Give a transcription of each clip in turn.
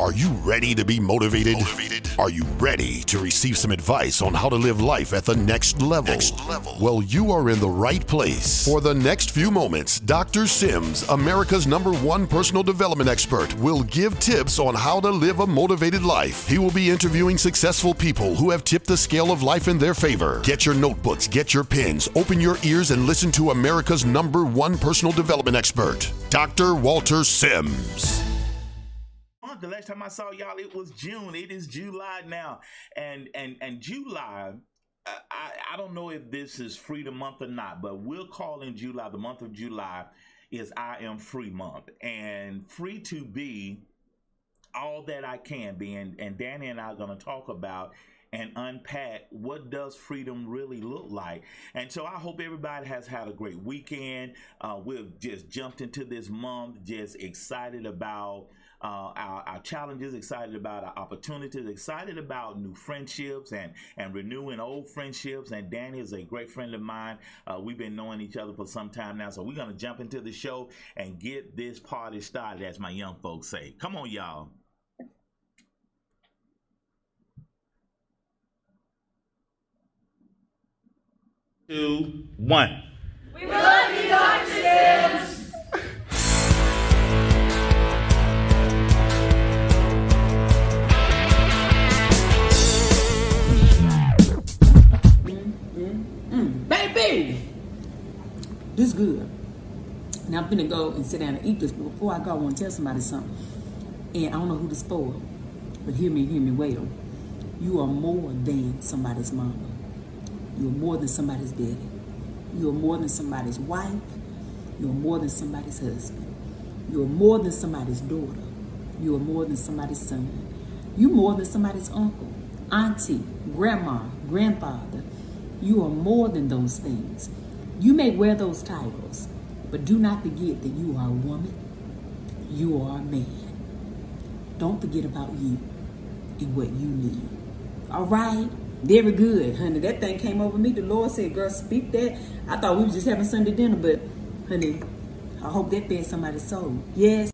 Are you ready to be motivated? motivated? Are you ready to receive some advice on how to live life at the next level? Next level. Well, you are in the right place. For the next few moments, Dr. Sims, America's number one personal development expert, will give tips on how to live a motivated life. He will be interviewing successful people who have tipped the scale of life in their favor. Get your notebooks, get your pens, open your ears, and listen to America's number one personal development expert, Dr. Walter Sims the last time I saw y'all, it was June. It is July now, and and and July. I, I don't know if this is Freedom Month or not, but we'll call in July. The month of July is I Am Free Month, and free to be all that I can be. And, and Dani and I are going to talk about and unpack what does freedom really look like. And so I hope everybody has had a great weekend. Uh, we've just jumped into this month, just excited about uh, our, our, challenges, excited about our opportunities, excited about new friendships and, and renewing old friendships. And Dani is a great friend of mine. Uh, we've been knowing each other for some time now. So we're going to jump into the show and get this party started, as my young folks say. Come on, y'all. Two, one. This good. Now I'm gonna go and sit down and eat this, but before I go, I want to tell somebody something. And I don't know who this for, but hear me, hear me well. You are more than somebody's mama. You are more than somebody's daddy. You are more than somebody's wife. You are more than somebody's husband. You are more than somebody's daughter. You are more than somebody's son. You more than somebody's uncle, auntie, grandma, grandfather, you are more than those things. You may wear those titles, but do not forget that you are a woman, you are a man. Don't forget about you and what you need. All right? Very good, honey. That thing came over me. The Lord said, girl, speak that. I thought we were just having Sunday dinner, but honey, I hope that fed somebody's soul. Yes.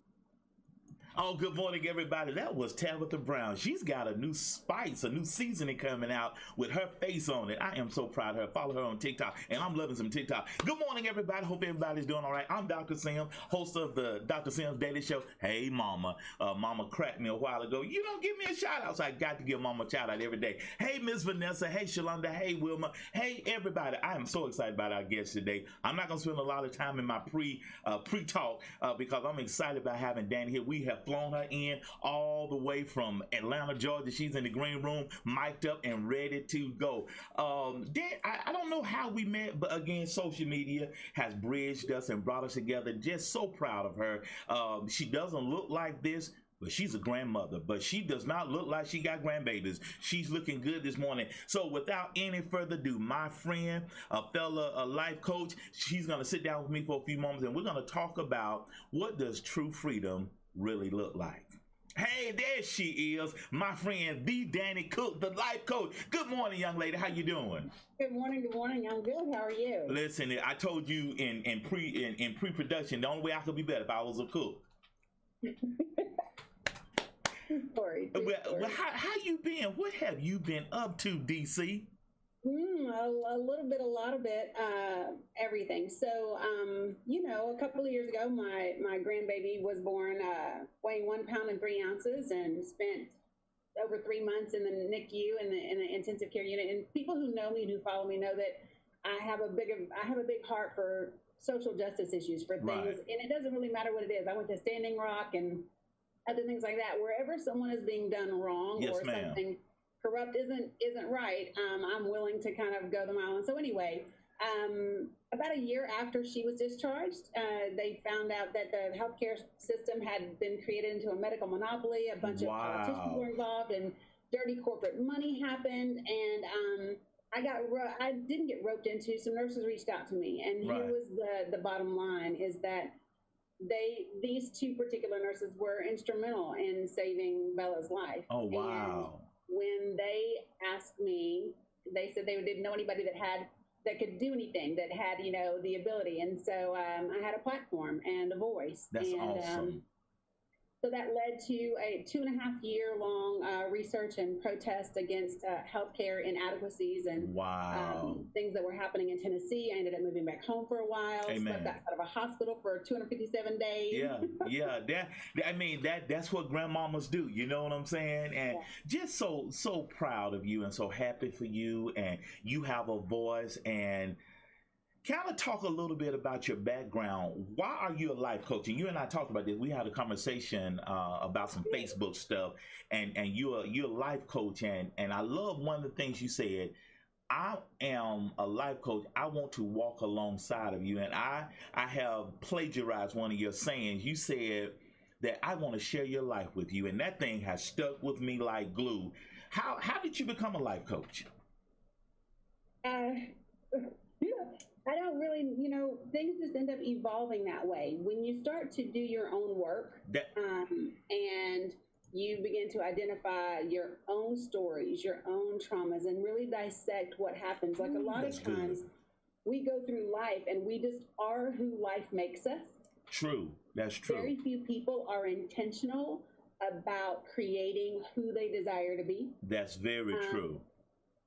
Oh, good morning, everybody. That was Tabitha Brown. She's got a new spice, a new seasoning coming out with her face on it. I am so proud of her. Follow her on TikTok, and I'm loving some TikTok. Good morning, everybody. Hope everybody's doing all right. I'm Dr. Sims, host of the Dr. Sims Daily Show. Hey, Mama. Uh, Mama cracked me a while ago. You don't give me a shout out, so I got to give Mama a shout out every day. Hey, Miss Vanessa. Hey, Shalonda. Hey, Wilma. Hey, everybody. I am so excited about our guest today. I'm not going to spend a lot of time in my pre uh, pre talk uh, because I'm excited about having Dan here. We have flown her in all the way from Atlanta, Georgia. She's in the green room, mic'd up and ready to go. Um, Dan, I, I don't know how we met, but again, social media has bridged us and brought us together. Just so proud of her. Um, she doesn't look like this, but she's a grandmother, but she does not look like she got grandbabies. She's looking good this morning. So without any further ado, my friend, a fella, a life coach, she's to sit down with me for a few moments and we're to talk about what does true freedom really look like. Hey, there she is, my friend, the Dani Cook, the life coach. Good morning, young lady. How you doing? Good morning. Good morning. I'm good. How are you? Listen, I told you in in pre in, in pre production, the only way I could be better if I was a cook. sorry, well, well, how how you been? What have you been up to, DC? Mm, a, a, little bit, a lot of it, uh, everything. So, um, you know, a couple of years ago, my my grandbaby was born, uh, weighing one pound and three ounces, and spent over three months in the NICU in the in the intensive care unit. And people who know me and who follow me know that I have a big I have a big heart for social justice issues for things, right. and it doesn't really matter what it is. I went to Standing Rock and other things like that. Wherever someone is being done wrong yes, or ma'am. something corrupt isn't isn't right, um, I'm willing to kind of go the mile. And so anyway, um, about a year after she was discharged, uh, they found out that the healthcare system had been created into a medical monopoly. A bunch wow. of politicians were involved, and dirty corporate money happened. And um, I got I didn't get roped into. Some nurses reached out to me, and right. here was the the bottom line: is that they these two particular nurses were instrumental in saving Bella's life. Oh wow! When they asked me, they said they didn't know anybody that had that could do anything that had you know the ability, and so um, I had a platform and a voice. That's and, awesome. Um, so that led to a two and a half year long uh, research and protest against uh, healthcare inadequacies and wow. um, things that were happening in Tennessee. I ended up moving back home for a while. Amen. Slept outside of a hospital for 257 days. yeah, yeah. That I mean that that's what grandmamas do. You know what I'm saying? And Yeah. just so so proud of you and so happy for you. And you have a voice and. Kind of talk a little bit about your background. Why are you a life coach? And you and I talked about this. We had a conversation uh, about some Facebook stuff, and and you're a, you're a life coach, and and I love one of the things you said. I am a life coach. I want to walk alongside of you, and I I have plagiarized one of your sayings. You said that I want to share your life with you, and that thing has stuck with me like glue. How how did you become a life coach? Uh, yeah, I don't really, you know, things just end up evolving that way. When you start to do your own work That um, and you begin to identify your own stories, your own traumas, and really dissect what happens. Like a lot of good. times, we go through life and we just are who life makes us. true. That's true. Very few people are intentional about creating who they desire to be. That's very Um, true.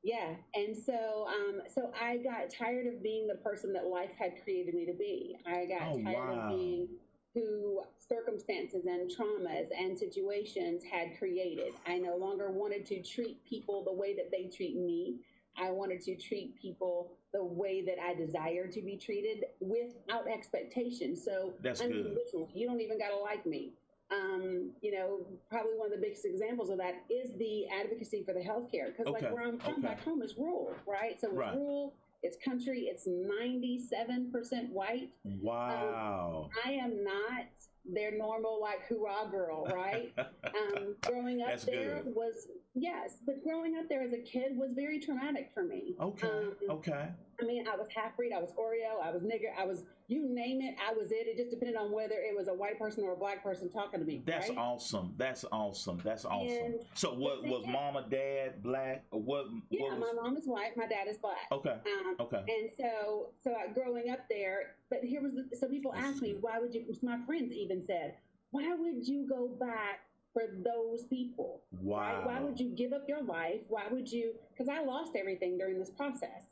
Yeah, and so um, so I got tired of being the person that life had created me to be. I got Oh, tired wow. of being who circumstances and traumas and situations had created. I no longer wanted to treat people the way that they treat me. I wanted to treat people the way that I desired to be treated without expectation. So That's I'm good. You don't even got to like me. Um, you know, probably one of the biggest examples of that is the advocacy for the healthcare. Because Okay, like where I'm from okay. back home is rural, right? So it's Right. rural, it's country, it's 97% white. Wow. I am not their normal like hoorah girl, right? um, growing up That's there good. was yes, but growing up there as a kid was very traumatic for me. okay. Um, okay. I mean, I was half breed, I was Oreo, I was nigger, I was you name it, I was it. It just depended on whether it was a white person or a black person talking to me. That's right? awesome. That's awesome. That's awesome. And so what was or dad black what? Yeah, what was, my mom is white, my dad is black. okay. Um, Okay. And so, so I, growing up there, but here was the, so people asked me, why would you? My friends even said, why would you go back for those people? Wow. Right? Why would you give up your life? Why would you? Because I lost everything during this process,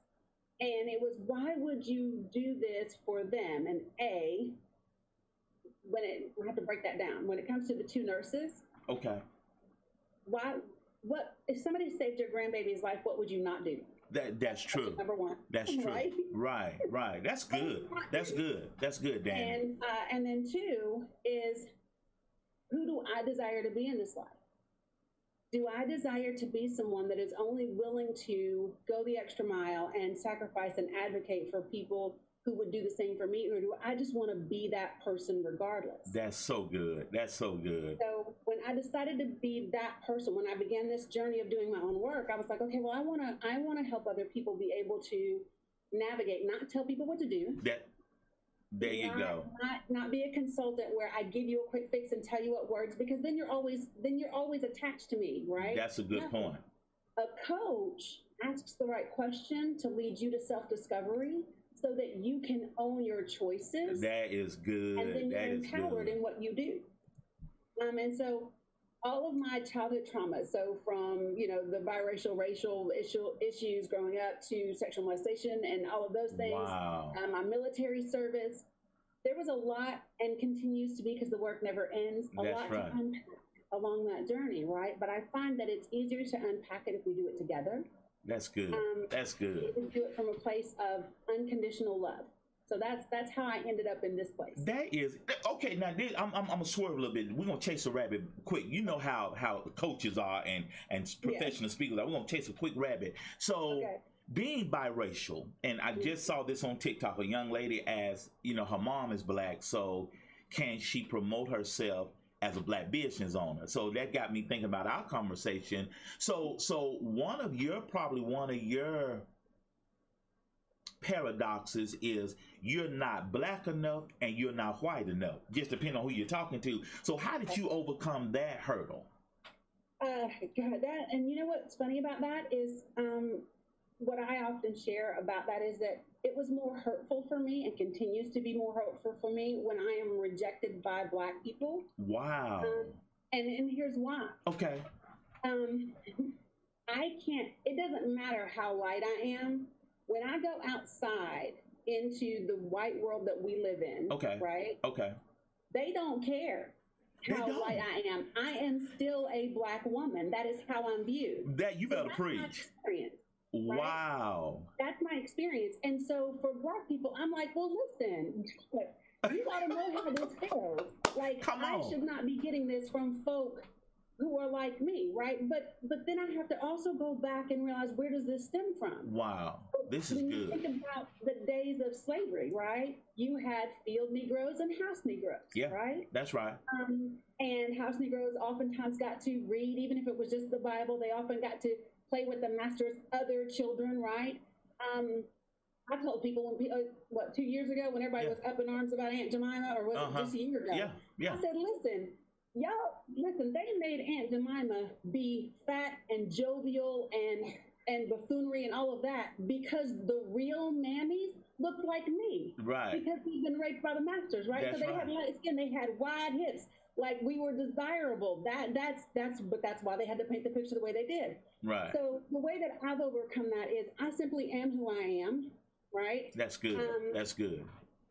and it was why would you do this for them? And a when it I have to break that down. When it comes to the two nurses, Okay. why? What if somebody saved your grandbaby's life? What would you not do? That that's true. Number one. That's true. Right? Right. Right. That's good. That's good. That's good, Dan. And uh, and then two is who do I desire to be in this life? Do I desire to be someone that is only willing to go the extra mile and sacrifice and advocate for people who would do the same for me, or do I just want to be that person regardless? That's so good. That's so good. So when I decided to be that person, when I began this journey of doing my own work, I was like, okay, well, I want to, I want to help other people be able to navigate, not tell people what to do, That there you not, go. Not not be a consultant where I give you a quick fix and tell you what works because then you're always then you're always attached to me, right? That's a good point. A coach asks the right question to lead you to self discovery so that you can own your choices That is good. and then you're empowered good. in what you do. Um, and so all of my childhood trauma. so from you know the biracial racial issue, issues growing up to sexual molestation and all of those things, Wow. uh, my military service. There was a lot and continues to be because the work never ends. A That's lot right. to unpack along that journey, right? But I find that it's easier to unpack it if we do it together. That's good. Um, That's good. We do it from a place of unconditional love. So that's that's how I ended up in this place. That is okay. Now, this, I'm, I'm I'm gonna swerve a little bit. We're gonna chase a rabbit quick. You know how how coaches are and and professional speakers are. We're gonna chase a quick rabbit. So. Okay. Being biracial, and I just saw this on TikTok. A young lady asked, you know, her mom is black, so can she promote herself as a black business owner? So that got me thinking about our conversation. So, so one of your probably one of your paradoxes is you're not black enough and you're not white enough, just depending on who you're talking to. So, how did you overcome that hurdle? Uh, God, that and you know what's funny about that is um, what I often share about that is that it was more hurtful for me and continues to be more hurtful for me when I am rejected by Black people. Wow. Um, and and here's why. Okay. Um, I can't. It doesn't matter how light I am. When I go outside into the white world that we live in, Okay. right? Okay. They don't care how light I am. I am still a black woman. That is how I'm viewed. That you So better my preach. Wow. That's my experience. And so for black people, I'm like, well, listen, you gotta know how this feels. Like I should not be getting this from folk who are like me, right? But but then I have to also go back and realize where does this stem from? Wow. This is when you good. think about the days of slavery, right? You had field Negroes and house Negroes, Yeah. right? That's right. Um, and house Negroes oftentimes got to read, even if it was just the Bible. They often got to play with the master's other children, right? Um, I told people when, uh, what, two years ago, when everybody Yeah. was up in arms about Aunt Jemima, or was Uh-huh. it just a year ago? Yeah. Yeah. I said, listen, y'all, listen, they made Aunt Jemima be fat and jovial and and buffoonery and all of that because the real mammies looked like me Right. because we've been raped by the masters, right? That's so they right. had light skin, they had wide hips, like we were desirable. That that's that's but that's why they had to paint the picture the way they did. Right. So the way that I've overcome that is I simply am who I am, right? That's good. um, That's good.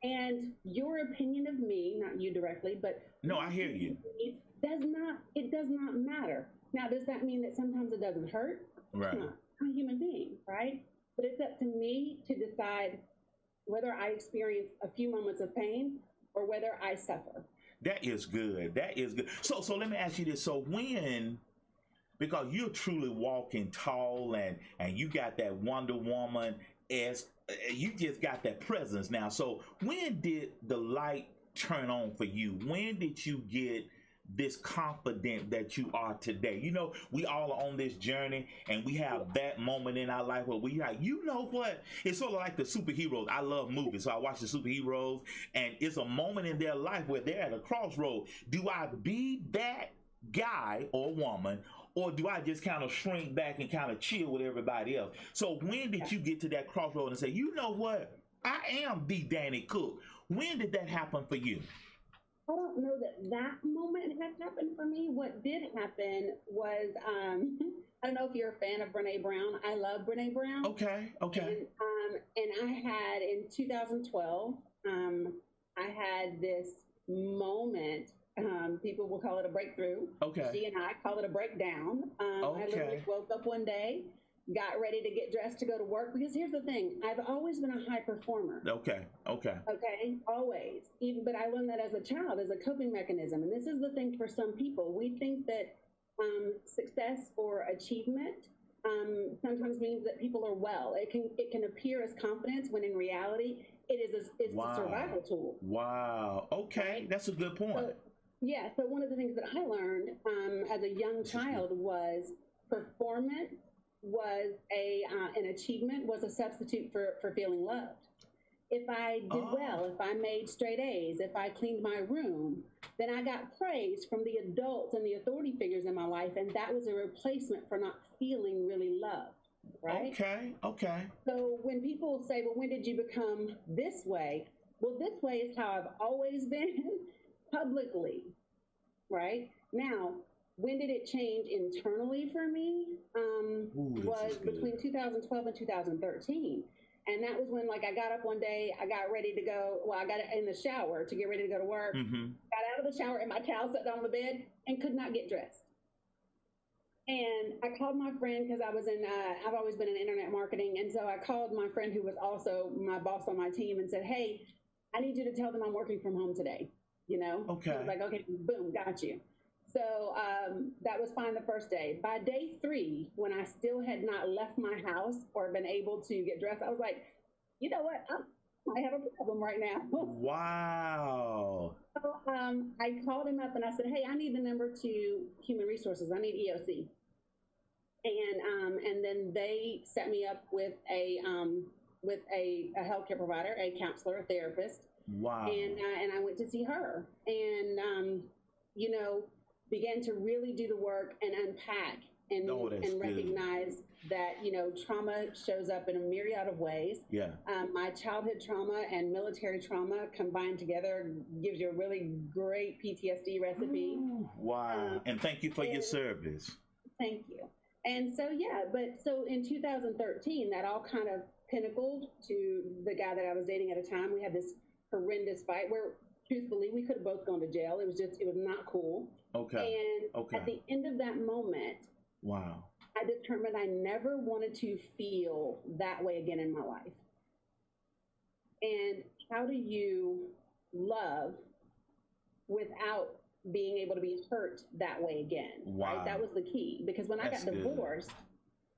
And your opinion of me, not you directly, but No, I hear you. it does not it does not matter. Now, does that mean that sometimes it doesn't hurt? Right. I'm a human being, right? But it's up to me to decide whether I experience a few moments of pain or whether I suffer. That is good. That is good. So so let me ask you this. So when because you're truly walking tall and and you got that Wonder Woman as uh, you just got that presence now. So when did the light turn on for you? When did you get this confident that you are today? You know, we all are on this journey and we have that moment in our life where we like, you know what? It's sort of like the superheroes. I love movies, so I watch the superheroes and it's a moment in their life where they're at a crossroad. Do I be that guy or woman or do I just kind of shrink back and kind of chill with everybody else? So when did you get to that crossroad and say, you know what? I am the Dani Cook. When did that happen for you? I don't know that that moment has happened for me. What did happen was, um, I don't know if you're a fan of Brene Brown. I love Brene Brown. Okay, okay. And, um, and I had in 2012, um, I had this moment. Um, people will call it a breakthrough. Okay. She and I call it a breakdown. Um, I Okay. literally woke up one day, got ready to get dressed to go to work. Because here's the thing: I've always been a high performer. Okay, okay. Okay, always. Even, but I learned that as a child as a coping mechanism. And this is the thing for some people: we think that um, success or achievement um, sometimes means that people are well. It can it can appear as confidence when in reality it is a, it's Wow. a survival tool. Wow. Okay, that's a good point. So, yeah. So one of the things that I learned um, as a young This is good. child was performance was a uh, an achievement was a substitute for for feeling loved. If I did Oh. well, if I made straight A's, if I cleaned my room, then I got praise from the adults and the authority figures in my life, and that was a replacement for not feeling really loved. Right. Okay, okay. So when people say, well, when did you become this way? Well, this way is how I've always been publicly, right? Now, when did it change internally for me? Um, Ooh, was between 2012 and 2013. And that was when, like, I got up one day, I got ready to go. Well, I got in the shower to get ready to go to work. Mm-hmm. Got out of the shower and my towel sat down on the bed and could not get dressed. And I called my friend because I was in, uh, I've always been in internet marketing. And so I called my friend who was also my boss on my team and said, Hey, I need you to tell them I'm working from home today. You know? Okay. Like, okay, boom, got you. So um, that was fine the first day. By day three, when I still had not left my house or been able to get dressed, I was like, you know what? I'm, I have a problem right now. Wow. So um, I called him up and I said, "Hey, I need the number to Human Resources. I need EOC." And um, and then they set me up with a um, with a, a healthcare provider, a counselor, a therapist, Wow. and uh, and I went to see her, and um, you know, began to really do the work and unpack and Oh, and good. recognize that you know trauma shows up in a myriad of ways. Yeah. Um, my childhood trauma and military trauma combined together gives you a really great PTSD recipe. Wow. Uh, and thank you for your service. Thank you. And so yeah, but so in 2013, that all kind of pinnacled to the guy that I was dating at the time. We had this horrendous fight where, truthfully, we could have both gone to jail. It was just, it was not cool. Okay. And Okay. at the end of that moment, Wow. I determined I never wanted to feel that way again in my life. And how do you love without being able to be hurt that way again? Wow. Right? That was the key. Because when I That's got good. divorced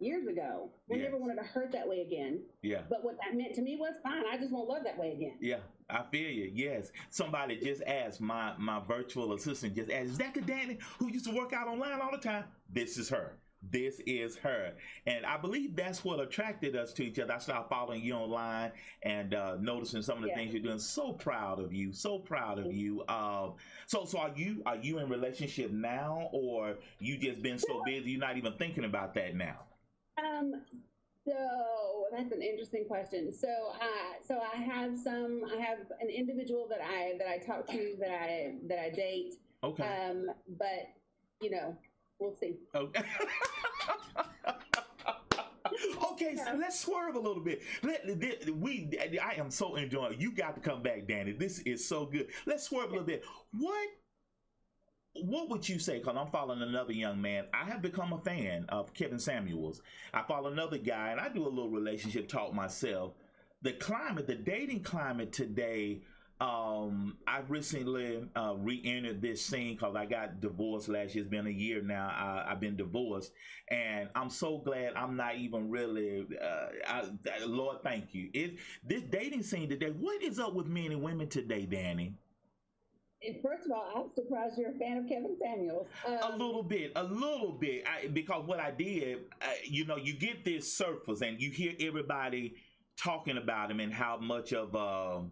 years ago, I Yes. never wanted to hurt that way again. Yeah. But what that meant to me was fine. I just won't love that way again. Yeah, I feel you. Yes, somebody just asked my my virtual assistant just asked, "Is that the Dani who used to work out online all the time?" This is her. This is her, and I believe that's what attracted us to each other. I started following you online and uh, noticing some of the Yeah. things you're doing. So proud of you. So proud of you. Um, so, so are you are you in relationship now, or you just been so busy you're not even thinking about that now? Um, so that's an interesting question. So, uh, so I have some. I have an individual that I that I talk to that I that I date. Okay. Um, but you know, we'll see. Okay. okay, so let's swerve a little bit. Let we. I am so enjoying. You got to come back, Dani. This is so good. Let's swerve a little bit. What? What would you say? Because I'm following another young man. I have become a fan of Kevin Samuels. I follow another guy, and I do a little relationship talk myself. The climate, the dating climate today. Um, I've recently uh, re-entered this scene because I got divorced last year. It's been a year now. I, I've been divorced, and I'm so glad I'm not even really. Uh, I, I- Lord, thank you. It this dating scene today. What is up with men and women today, Dani? And first of all, I'm surprised you're a fan of Kevin Samuels. a Um, little bit, a little bit. I, because what I did, uh, you know, you get this surface and you hear everybody talking about him and how much of a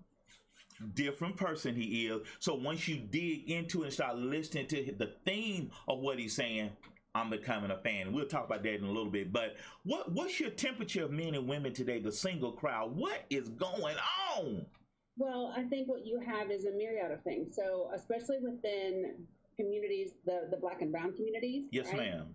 different person he is. So once you dig into it and start listening to the theme of what he's saying, I'm becoming a fan. We'll talk about that in a little bit. But what what's your temperature of men and women today, the single crowd? What is going on? Well, I think what you have is a myriad of things. So, especially within communities, the the black and brown communities. Yes, right? ma'am.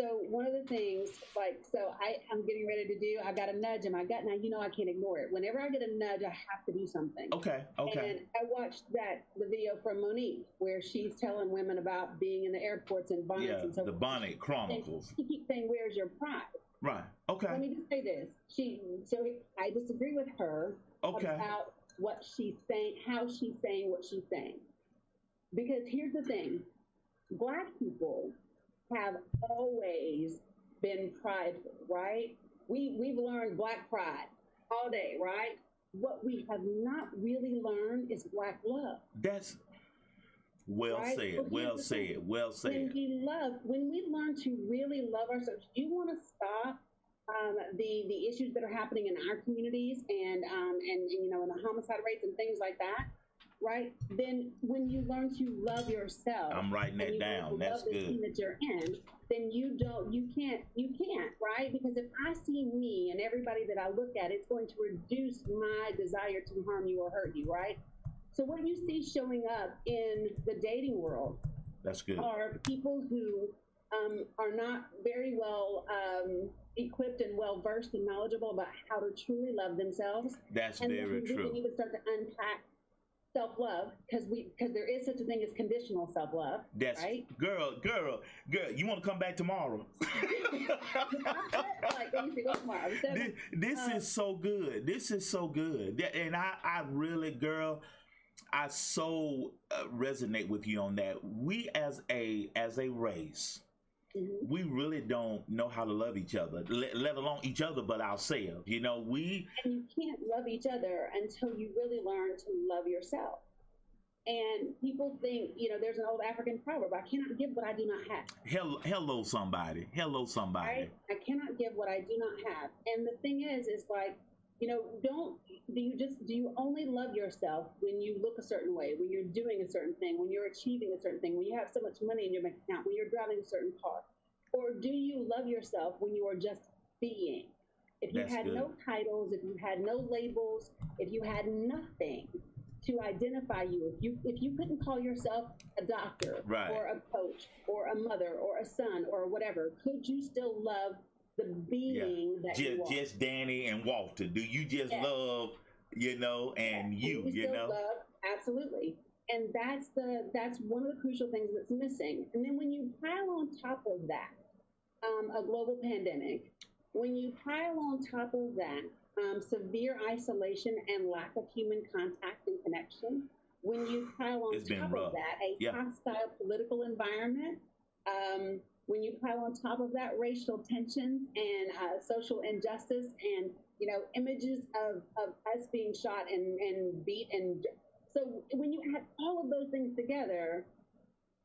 So one of the things, like, so I, I'm getting ready to do, I got a nudge in my gut. Now, you know, I can't ignore it. Whenever I get a nudge, I have to do something. Okay, okay. And I watched that, the video from Mo'Nique, where she's telling women about being in the airports and bonnets yeah, and so the Bonnet Chronicles. She keeps saying, where's your pride? Right. Okay. Let me just say this. She, so I disagree with her Okay. about what she's saying, how she's saying what she's saying. Because here's the thing Black people have always been prideful, right? We, we've learned Black pride all day, right? What we have not really learned is Black love. That's well Right? said. Well, here's Well said. Well When said. we love, when we learn to really love ourselves, do you want to stop um, the the issues that are happening in our communities and um, and, and you know in the homicide rates and things like that, right? Then when you learn to love yourself, I'm writing that down. That's the team that you're in, then you don't, you can't, you can't, right? Because if I see me and everybody that I look at, it's going to reduce my desire to harm you or hurt you, right? So what you see showing up in the dating world That's good. are people who um, are not very well um, equipped and well versed and knowledgeable about how to truly love themselves. That's and very then we true. really need to start to unpack self love because we because there is such a thing as conditional self love. That's right? girl, girl, girl. You want to come back tomorrow? like they used to go tomorrow. This this uh, is so good. This is so good. And I, I really, girl, I so uh, resonate with you on that. We as a as a race. Mm-hmm. we really don't know how to love each other, let, let alone each other, but ourselves. You know, we And you can't love each other until you really learn to love yourself. And people think, you know, there's an old African proverb: "I cannot give what I do not have." hello, hello somebody, hello somebody. right? I cannot give what I do not have. And the thing is, is like, you know, don't do you just do you only love yourself when you look a certain way, when you're doing a certain thing, when you're achieving a certain thing, when you have so much money in your bank account, when you're driving a certain car? Or do you love yourself when you are just being? If you That's had good. no titles, if you had no labels, if you had nothing to identify you, if you if you couldn't call yourself a doctor Right. or a coach or a mother or a son or whatever, could you still love the being that you Just, just Dani and Walter. Do you just Yes. love, you know, and Yeah, you, you still know? love, absolutely and that's the that's one of the crucial things that's missing and then when you pile on top of that um, a global pandemic when you pile on top of that um, severe isolation and lack of human contact and connection when you pile on It's top of that a Yeah. hostile political environment um, when you pile on top of that racial tensions and uh, social injustice and you know images of, of us being shot and, and beat and so when you add all of those things together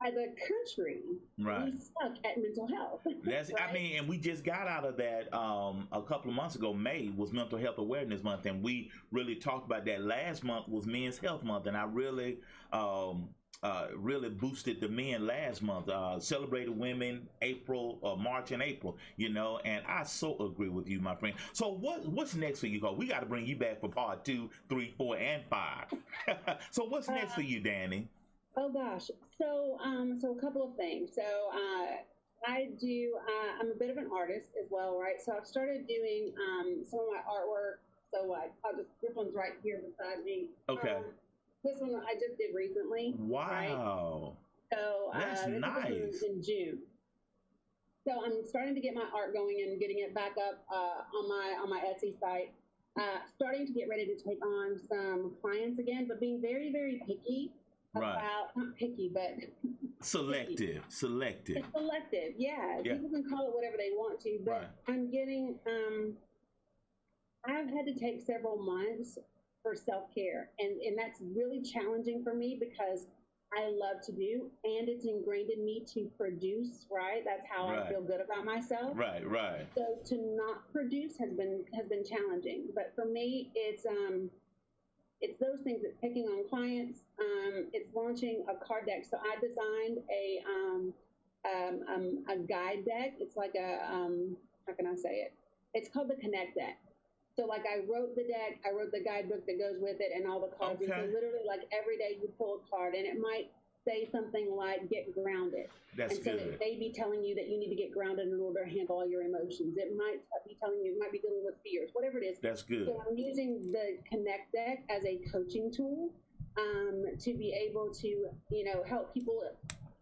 as a country Right. we suck at mental health That's I mean, and we just got out of that um, a couple of months ago. May was Mental Health Awareness Month, and we really talked about that. Last month was Men's Health Month, and I really, um, uh, really boosted the men last month. Uh, celebrated women April, uh, March, and April. You know, and I so agree with you, my friend. So what what's next for you? Cause we got to bring you back for part two, three, four, and five. so what's next for you, Dani? Oh gosh. So um so a couple of things. So uh I do uh, I'm a bit of an artist as well, right? So I've started doing um some of my artwork. So like I'll just this one's right here beside me. Okay. Um, this one I just did recently. Wow. So uh, That's nice. in, June. So I'm starting to get my art going and getting it back up uh, on my on my Etsy site. Uh, starting to get ready to take on some clients again, but being very very picky Right. about not picky, but Selective. Selective. it's selective. Yeah, Yeah. people can call it whatever they want to, but Right. I'm getting. Um, I've had to take several months for self care, and and that's really challenging for me because I love to do, and it's ingrained in me to produce. Right, that's how Right. I feel good about myself. Right. Right. So to not produce has been has been challenging. But for me, it's um, it's those things. It's picking on clients. Um, it's launching a card deck. So I designed a um, um, um, a guide deck. It's like a um, how can I say it? It's called the Connect deck. So like I wrote the deck, I wrote the guidebook that goes with it, and all the cards. And so literally, like every day you pull a card, and it might say something like "Get grounded." That's and so good. it may be telling you that you need to get grounded in order to handle all your emotions. It might be telling you, it might be dealing with fears, whatever it is. That's good. So I'm using the Connect deck as a coaching tool um, to be able to, you know, help people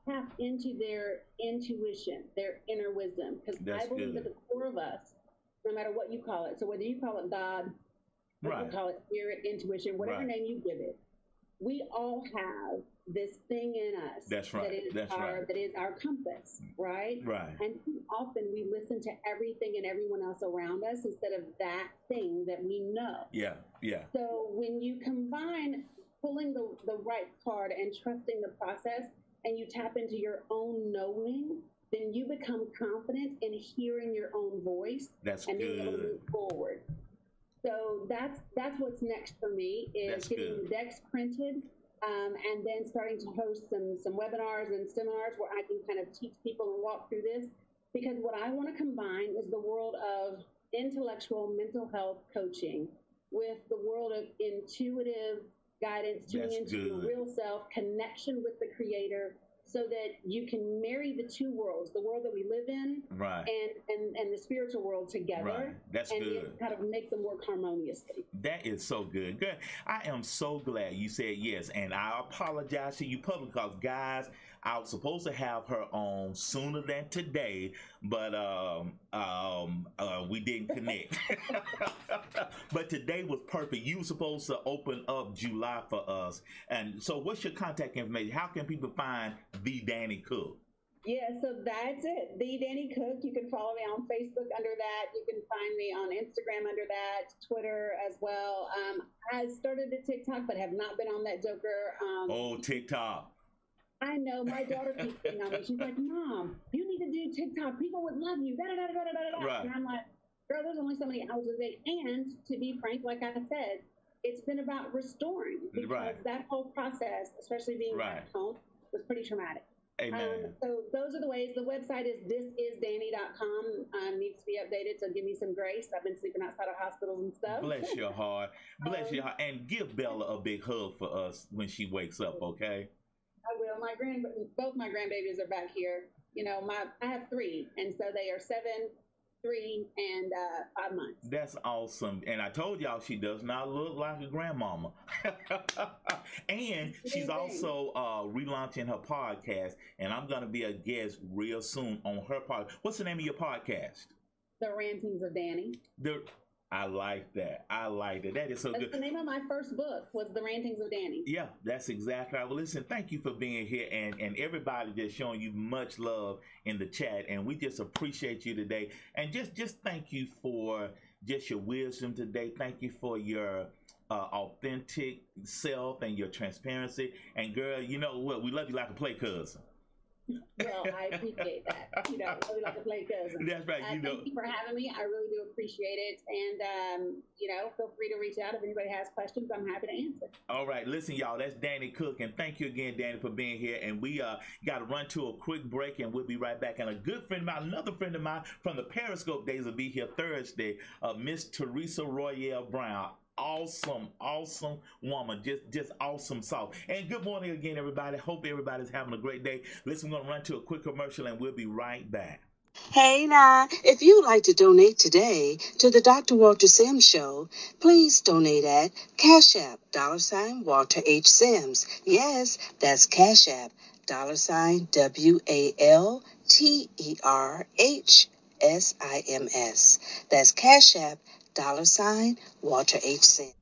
tap into their intuition, their inner wisdom. Because I believe good. at the core of us, no matter what you call it, so whether you call it God, or Right. you call it spirit, intuition, whatever Right. name you give it, we all have this thing in us That's right. that is That's our right. that is our compass, right? Right. And often we listen to everything and everyone else around us instead of that thing that we know. Yeah. Yeah. So when you combine pulling the, the right card and trusting the process and you tap into your own knowing, then you become confident in hearing your own voice That's and being able to move forward. So that's that's what's next for me is That's getting good. the decks printed um, and then starting to host some some webinars and seminars where I can kind of teach people and walk through this. Because what I want to combine is the world of intellectual mental health coaching with the world of intuitive guidance, tuning into your real self, connection with the creator, so that you can marry the two worlds, the world that we live in Right. and and, and the spiritual world together. Right. That's and good. kind of make them work harmoniously. That is so good. Good. I am so glad you said yes, and I apologize to you publicly because guys, I was supposed to have her on sooner than today, but um um uh, we didn't connect. but today was perfect. You were supposed to open up July for us, and so what's your contact information? How can people find the Dani Cook? Yeah, so that's it. The Dani Cook. You can follow me on Facebook under that. You can find me on Instagram under that, Twitter as well. Um, I started a TikTok, but have not been on that Joker. Um, Oh, TikTok. I know my daughter keeps getting on me. She's like, "Mom, you need to do TikTok. People would love you." Da da da da da da. Right. And I'm like, "Girl, there's only so many hours a day." And to be frank, like I said, it's been about restoring because Right. that whole process, especially being Right. back home, was pretty traumatic. Amen. Um, so those are the ways. The website is thisisdanny.com. Um, needs to be updated, so give me some grace. I've been sleeping outside of hospitals and stuff. Bless your heart. Bless Um, your heart. And give Bella a big hug for us when she wakes up, okay? I will. My grand, both my grandbabies are back here. You know, my I have three, and so they are seven, three, and uh, five months. That's awesome. And I told y'all she does not look like a grandmama. and she's also uh, relaunching her podcast, and I'm going to be a guest real soon on her podcast. What's the name of your podcast? The Rantings of Dani. The I like that. I like that. That is so That's good. the name of my first book. Was The Rantings of Dani. Yeah, that's exactly right. Well, listen, thank you for being here and, and everybody just showing you much love in the chat. And we just appreciate you today. And just just thank you for just your wisdom today. Thank you for your uh, authentic self and your transparency. And girl, you know what? We love you like a play cousin. Well, I appreciate that. You know, really like to play cousin. That's right. Uh, You know, thank you for having me. I really do appreciate it. And, um, you know, feel free to reach out if anybody has questions. I'm happy to answer. All right, listen, y'all. That's Dani Cook, and thank you again, Dani, for being here. And we uh got to run to a quick break, and we'll be right back. And a good friend of mine, another friend of mine from the Periscope days, will be here Thursday. Uh, Miss Teresa Royale Brown. Awesome, awesome woman, just just awesome sauce. And good morning again, everybody. Hope everybody's having a great day. Listen, we're gonna run to a quick commercial, and we'll be right back. Hey now, if you'd like to donate today to the Dr. Walter Sims Show, please donate at Cash App, dollar sign Walter H. Sims. Yes, that's Cash App, dollar sign W A L T E R H S I M S. That's Cash App, dollar sign Walter H. Sims.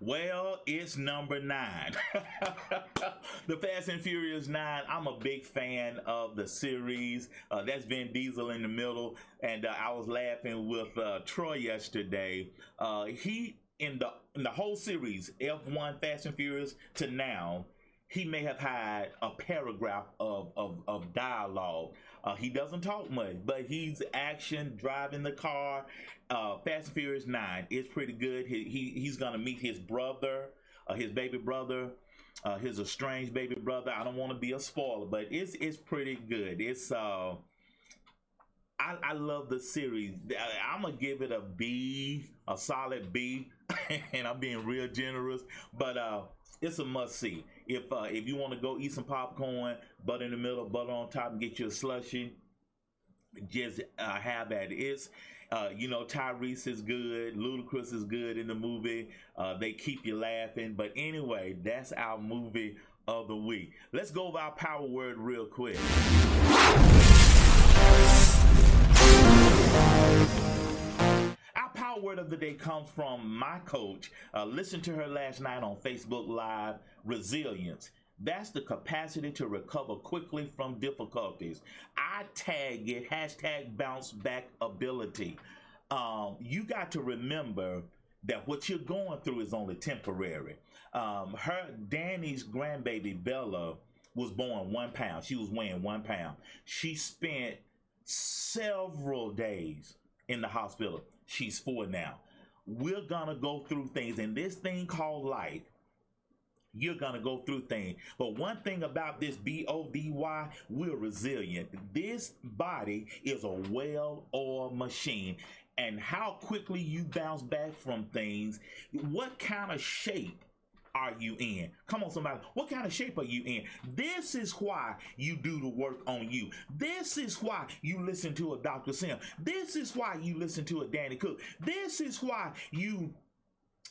Well, it's number nine. the Fast and Furious 9. I'm a big fan of the series. Uh, that's Vin Diesel in the middle. And uh, I was laughing with uh, Troy yesterday. Uh, he, in the, in the whole series, F1 Fast and Furious to now, he may have had a paragraph of, of, of dialogue. Uh, he doesn't talk much, but he's action driving the car. Uh, Fast and Furious Nine is pretty good. He, he he's gonna meet his brother, uh, his baby brother, uh, his estranged baby brother. I don't want to be a spoiler, but it's it's pretty good. It's uh, I, I love the series. I'm gonna give it a B, a solid B, and I'm being real generous. But uh, it's a must see. If uh, if you want to go eat some popcorn, butter in the middle, butter on top, and get you a slushy, just uh, have at it. It's uh, you know Tyrese is good, Ludacris is good in the movie. Uh, they keep you laughing. But anyway, that's our movie of the week. Let's go over our power word real quick. Word of the day comes from my coach. Uh, listen to her last night on Facebook Live. Resilience. That's the capacity to recover quickly from difficulties. I tag it hashtag bounce back ability. Um, you got to remember that what you're going through is only temporary. Um, her Dani's grandbaby Bella was born one pound. She was weighing one pound. She spent several days in the hospital. She's four now. We're gonna go through things, and this thing called life you're gonna go through things. But one thing about this B O D Y, we're resilient. This body is a well-oiled machine. And how quickly you bounce back from things, what kind of shape are you in? Come on, somebody. What kind of shape are you in? This is why you do the work on you. This is why you listen to a Dr. Sim. This is why you listen to a Dani Cook. This is why you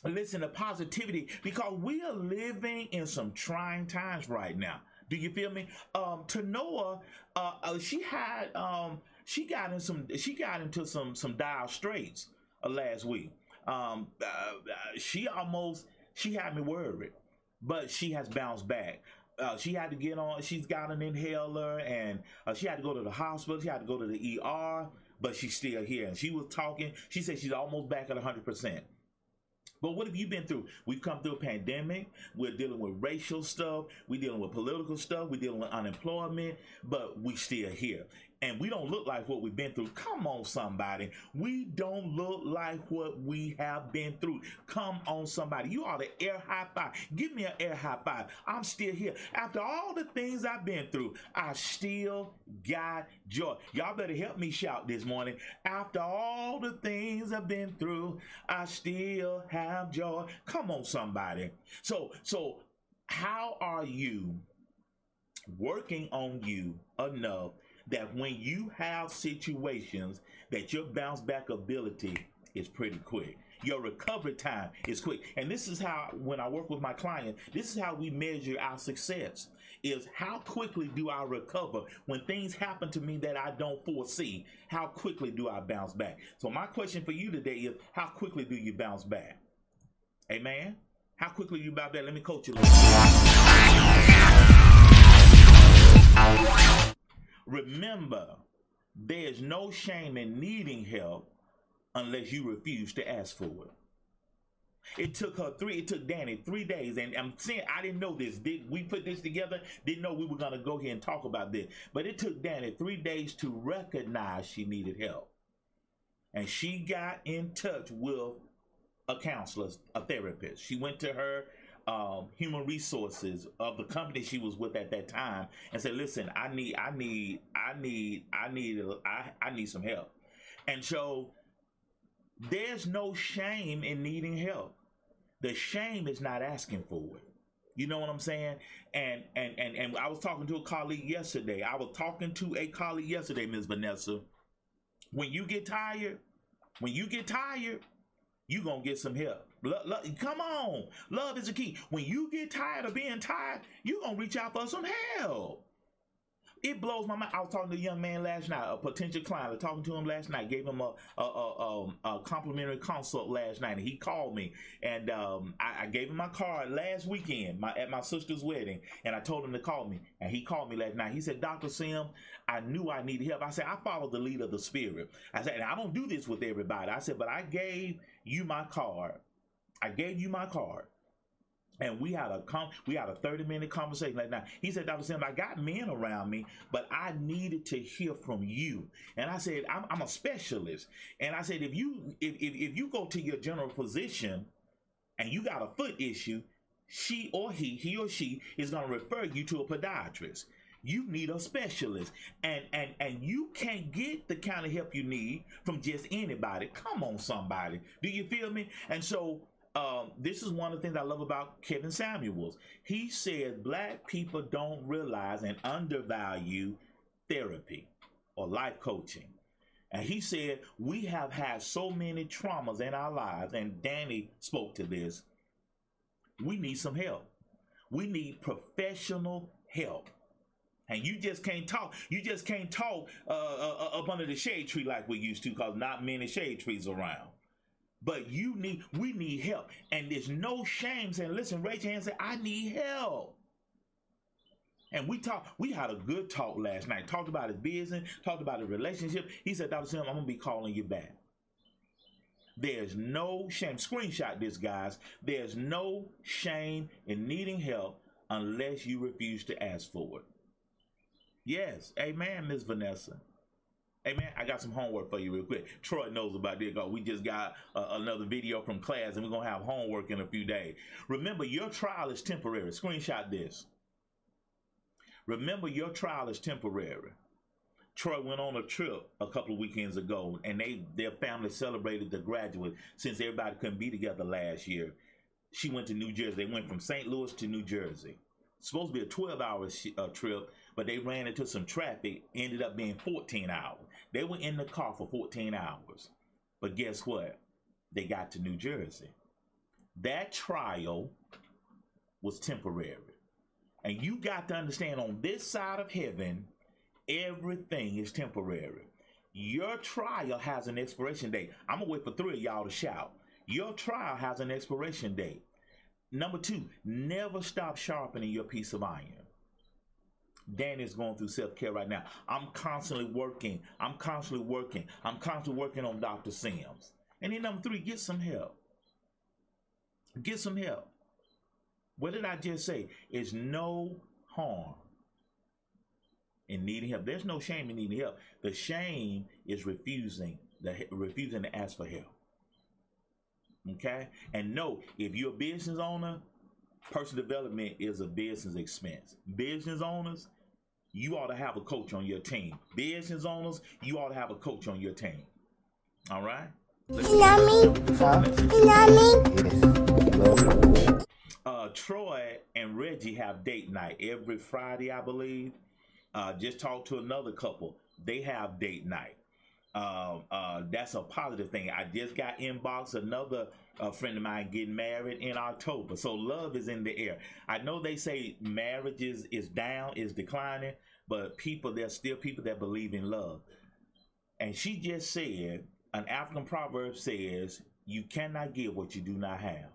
listen to positivity because we are living in some trying times right now. Do you feel me? Um, Tanoa, uh, uh, she had, um, she got in some, she got into some some dire straits uh, last week. Um, uh, uh, she almost, she had me worried, but she has bounced back. Uh, she had to get on. She's got an inhaler, and uh, she had to go to the hospital. She had to go to the ER, but she's still here. And she was talking. She said she's almost back at 100 percent. But what have you been through? We've come through a pandemic. We're dealing with racial stuff. We're dealing with political stuff. We're dealing with unemployment, but we still here. And we don't look like what we've been through. Come on, somebody. We don't look like what we have been through. Come on, somebody. You are the air high five. Give me an air high five. I'm still here. After all the things I've been through, I still got joy. Y'all better help me shout this morning. After all the things I've been through, I still have joy. Come on, somebody. So, so how are you working on you enough that when you have situations that your bounce back ability is pretty quick. Your recovery time is quick. And this is how when i work with my client this is how we measure our success is how quickly do i recover when things happen to me that i don't foresee? How quickly do i bounce back? So my question for you today is how quickly do you bounce back? Amen? How quickly you bounce back? Let me coach you Remember, there's no shame in needing help unless you refuse to ask for it. It took her three, it took Dani three days, and I'm saying I didn't know this. Did we put this together? Didn't know we were gonna go here and talk about this. But it took Dani three days to recognize she needed help. And she got in touch with a counselor, a therapist. She went to her um, human resources of the company she was with at that time and said, "Listen, I need, I need, I need, I need, I, I need some help." And so, there's no shame in needing help. The shame is not asking for it. You know what I'm saying? And and and and I was talking to a colleague yesterday. I was talking to a colleague yesterday, Ms. Vanessa. When you get tired, when you get tired, you gonna get some help. Come on. Love is the key. When you get tired of being tired, you're going to reach out for some help. It blows my mind. I was talking to a young man last night, a potential client. I was talking to him last night. Gave him a a, a, um, a complimentary consult last night, and he called me. And um, I, I, gave him my card last weekend, my at my sister's wedding, and I told him to call me. And he called me last night. He said, "Doctor Sim, I knew I needed help." I said, "I follow the lead of the Spirit." I said, "And I don't do this with everybody." I said, "But I gave you my card." I gave you my card. And we had a com- we had a 30 minute conversation like that. He said, Dr. Sim, I got men around me, but I needed to hear from you. And I said, I'm, I'm a specialist. And I said, if you if, if, if you go to your general physician and you got a foot issue, she or he, he or she is to refer you to a podiatrist. You need a specialist. And and and you can't get the kind of help you need from just anybody. Come on, somebody. Do you feel me? And so um, this is one of the things I love about Kevin Samuels. He said black people don't realize and undervalue therapy or life coaching. And he said, We have had so many traumas in our lives, and Dani spoke to this. We need some help. We need professional help. And you just can't talk. You just can't talk uh, uh, uh up under the shade tree like we used to, because not many shade trees around. But you need, we need help. And there's no shame saying, listen, raise your hand and say, I need help. And we talked, we had a good talk last night. Talked about his business, talked about his relationship. He said, Dr. Sim, I'm gonna be calling you back. There's no shame. Screenshot this, guys. There's no shame in needing help unless you refuse to ask for it. Yes, amen, Miss Vanessa. Hey man, I got some homework for you real quick. Troy knows about this. We just got uh, another video from class, and we're gonna have homework in a few days. Remember, your trial is temporary. Screenshot this. Remember, your trial is temporary. Troy went on a trip a couple of weekends ago, and they their family celebrated the graduate since everybody couldn't be together last year. She went to New Jersey. They went from St. Louis to New Jersey. supposed to be a 12 hour uh, trip, but they ran into some traffic. Ended up being 14 hours. They were in the car for 14 hours. But guess what? They got to New Jersey. That trial was temporary. And you got to understand on this side of heaven, everything is temporary. Your trial has an expiration date. I'm going to wait for three of y'all to shout. Your trial has an expiration date. Number two, never stop sharpening your piece of iron. Dani's going through self care right now. I'm constantly working. I'm constantly working. I'm constantly working on Dr. Sims. And then number three, get some help. Get some help. What did I just say? It's no harm in needing help. There's no shame in needing help. The shame is refusing the refusing to ask for help. Okay? And no, if you're a business owner, personal development is a business expense. Business owners, you ought to have a coach on your team. Business owners, you ought to have a coach on your team. All right? Uh, Troy and Reggie have date night every Friday, I believe. Uh, just talked to another couple. They have date night. Uh, uh, that's a positive thing. I just got inbox another uh, friend of mine getting married in October. So love is in the air. I know they say marriages is down, is declining, but people there's still people that believe in love. And she just said an African proverb says, "You cannot give what you do not have."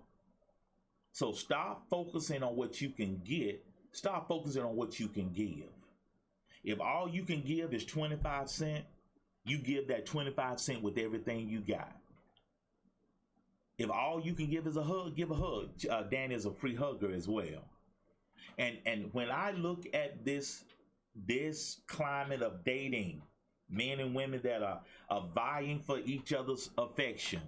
So stop focusing on what you can get. Stop focusing on what you can give. If all you can give is 25 cent, you give that 25 cent with everything you got. If all you can give is a hug, give a hug. Uh, is a free hugger as well. And and when I look at this this climate of dating, men and women that are, are vying for each other's affection,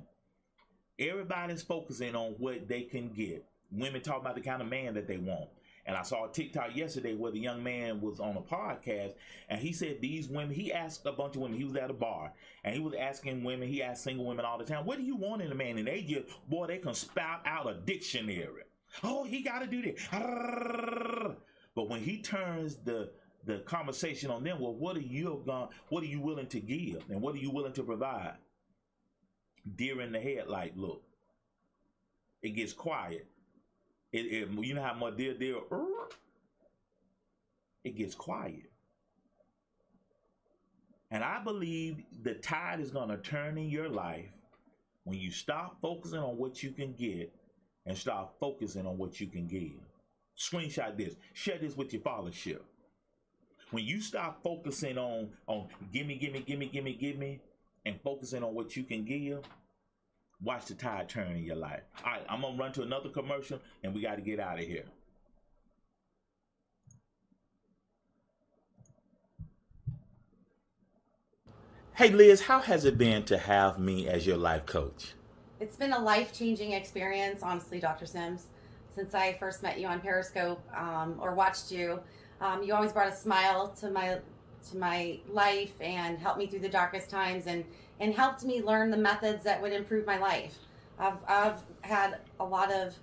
everybody's focusing on what they can get. Women talk about the kind of man that they want. And I saw a TikTok yesterday where the young man was on a podcast and he said these women, he asked a bunch of women, he was at a bar and he was asking women, he asked single women all the time, what do you want in a man? And they just, boy, they can spout out a dictionary. Oh, he got to do this. But when he turns the the conversation on them, well, what are you going, what are you willing to give and what are you willing to provide? Deer in the headlight look. It gets quiet it, it you know how my dear dear it gets quiet. And I believe the tide is going to turn in your life when you stop focusing on what you can get and start focusing on what you can give. Screenshot this. Share this with your followership. When you stop focusing on on gimme, gimme, gimme, gimme, gimme, and focusing on what you can give, watch the tide turn in your life. All right, I'm gonna run to another commercial and we got to get out of here. Hey Liz, how has it been to have me as your life coach? It's been a life changing experience, honestly, Dr. Sims. Since I first met you on Periscope um, or watched you, um, you always brought a smile to my to my life and helped me through the darkest times and and helped me learn the methods that would improve my life. I've, I've had a lot of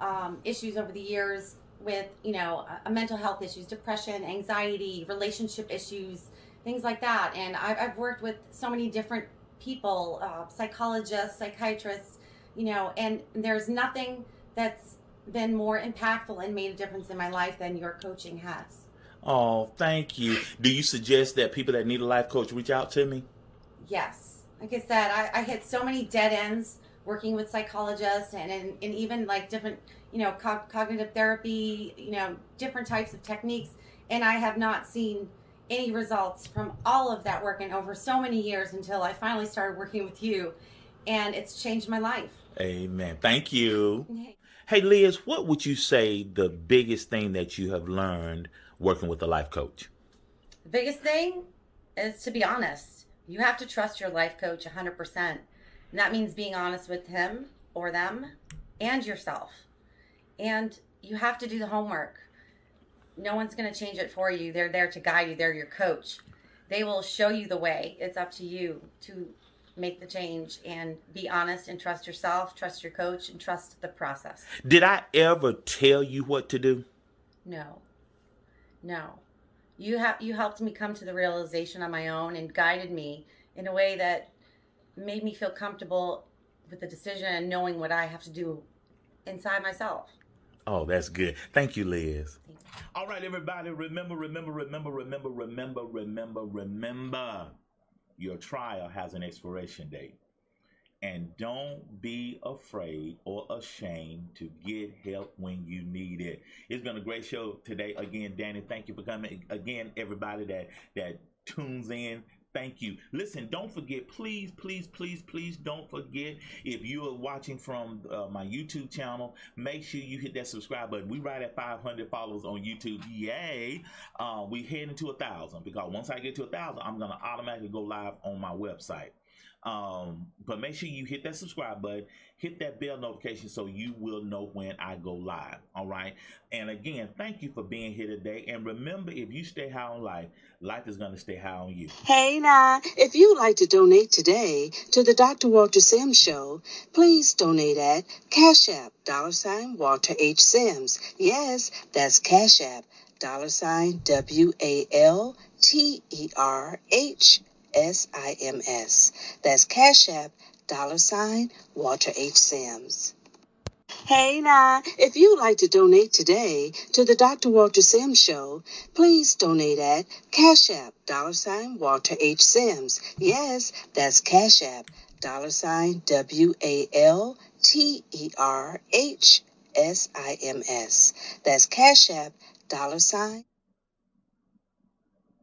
um, issues over the years with, you know, uh, mental health issues, depression, anxiety, relationship issues, things like that. And I've, I've worked with so many different people, uh, psychologists, psychiatrists, you know, and there's nothing that's been more impactful and made a difference in my life than your coaching has. Oh, thank you. Do you suggest that people that need a life coach reach out to me? Yes like I said, I, I hit so many dead ends working with psychologists and, and, and even like different, you know, co- cognitive therapy, you know, different types of techniques. And I have not seen any results from all of that work and over so many years until I finally started working with you. And it's changed my life. Amen. Thank you. Hey, Liz, what would you say the biggest thing that you have learned working with a life coach? The biggest thing is to be honest you have to trust your life coach 100%. And that means being honest with him or them and yourself. And you have to do the homework. No one's going to change it for you. They're there to guide you, they're your coach. They will show you the way. It's up to you to make the change and be honest and trust yourself, trust your coach, and trust the process. Did I ever tell you what to do? No. No you have you helped me come to the realization on my own and guided me in a way that made me feel comfortable with the decision and knowing what I have to do inside myself. Oh, that's good. Thank you, Liz. All right, everybody, remember, remember, remember, remember, remember, remember, remember. Your trial has an expiration date. And don't be afraid or ashamed to get help when you need it. It's been a great show today. Again, Dani, thank you for coming. Again, everybody that that tunes in, thank you. Listen, don't forget, please, please, please, please don't forget if you are watching from uh, my YouTube channel, make sure you hit that subscribe button. We right at 500 followers on YouTube. Yay! Uh, we heading to a thousand because once I get to a thousand, I'm gonna automatically go live on my website. Um, but make sure you hit that subscribe button, hit that bell notification so you will know when I go live. All right. And again, thank you for being here today. And remember, if you stay high on life, life is going to stay high on you. Hey now, if you'd like to donate today to the Dr. Walter Sims Show, please donate at Cash App, dollar sign Walter H. Sims. Yes, that's Cash App, dollar sign W A L T E R H S I M S. That's Cash App, dollar sign Walter H. Sims. Hey now, if you'd like to donate today to the Dr. Walter Sims Show, please donate at Cash App, dollar sign Walter H. Sims. Yes, that's Cash App, dollar sign W A L T E R H S I M S. That's Cash App, dollar sign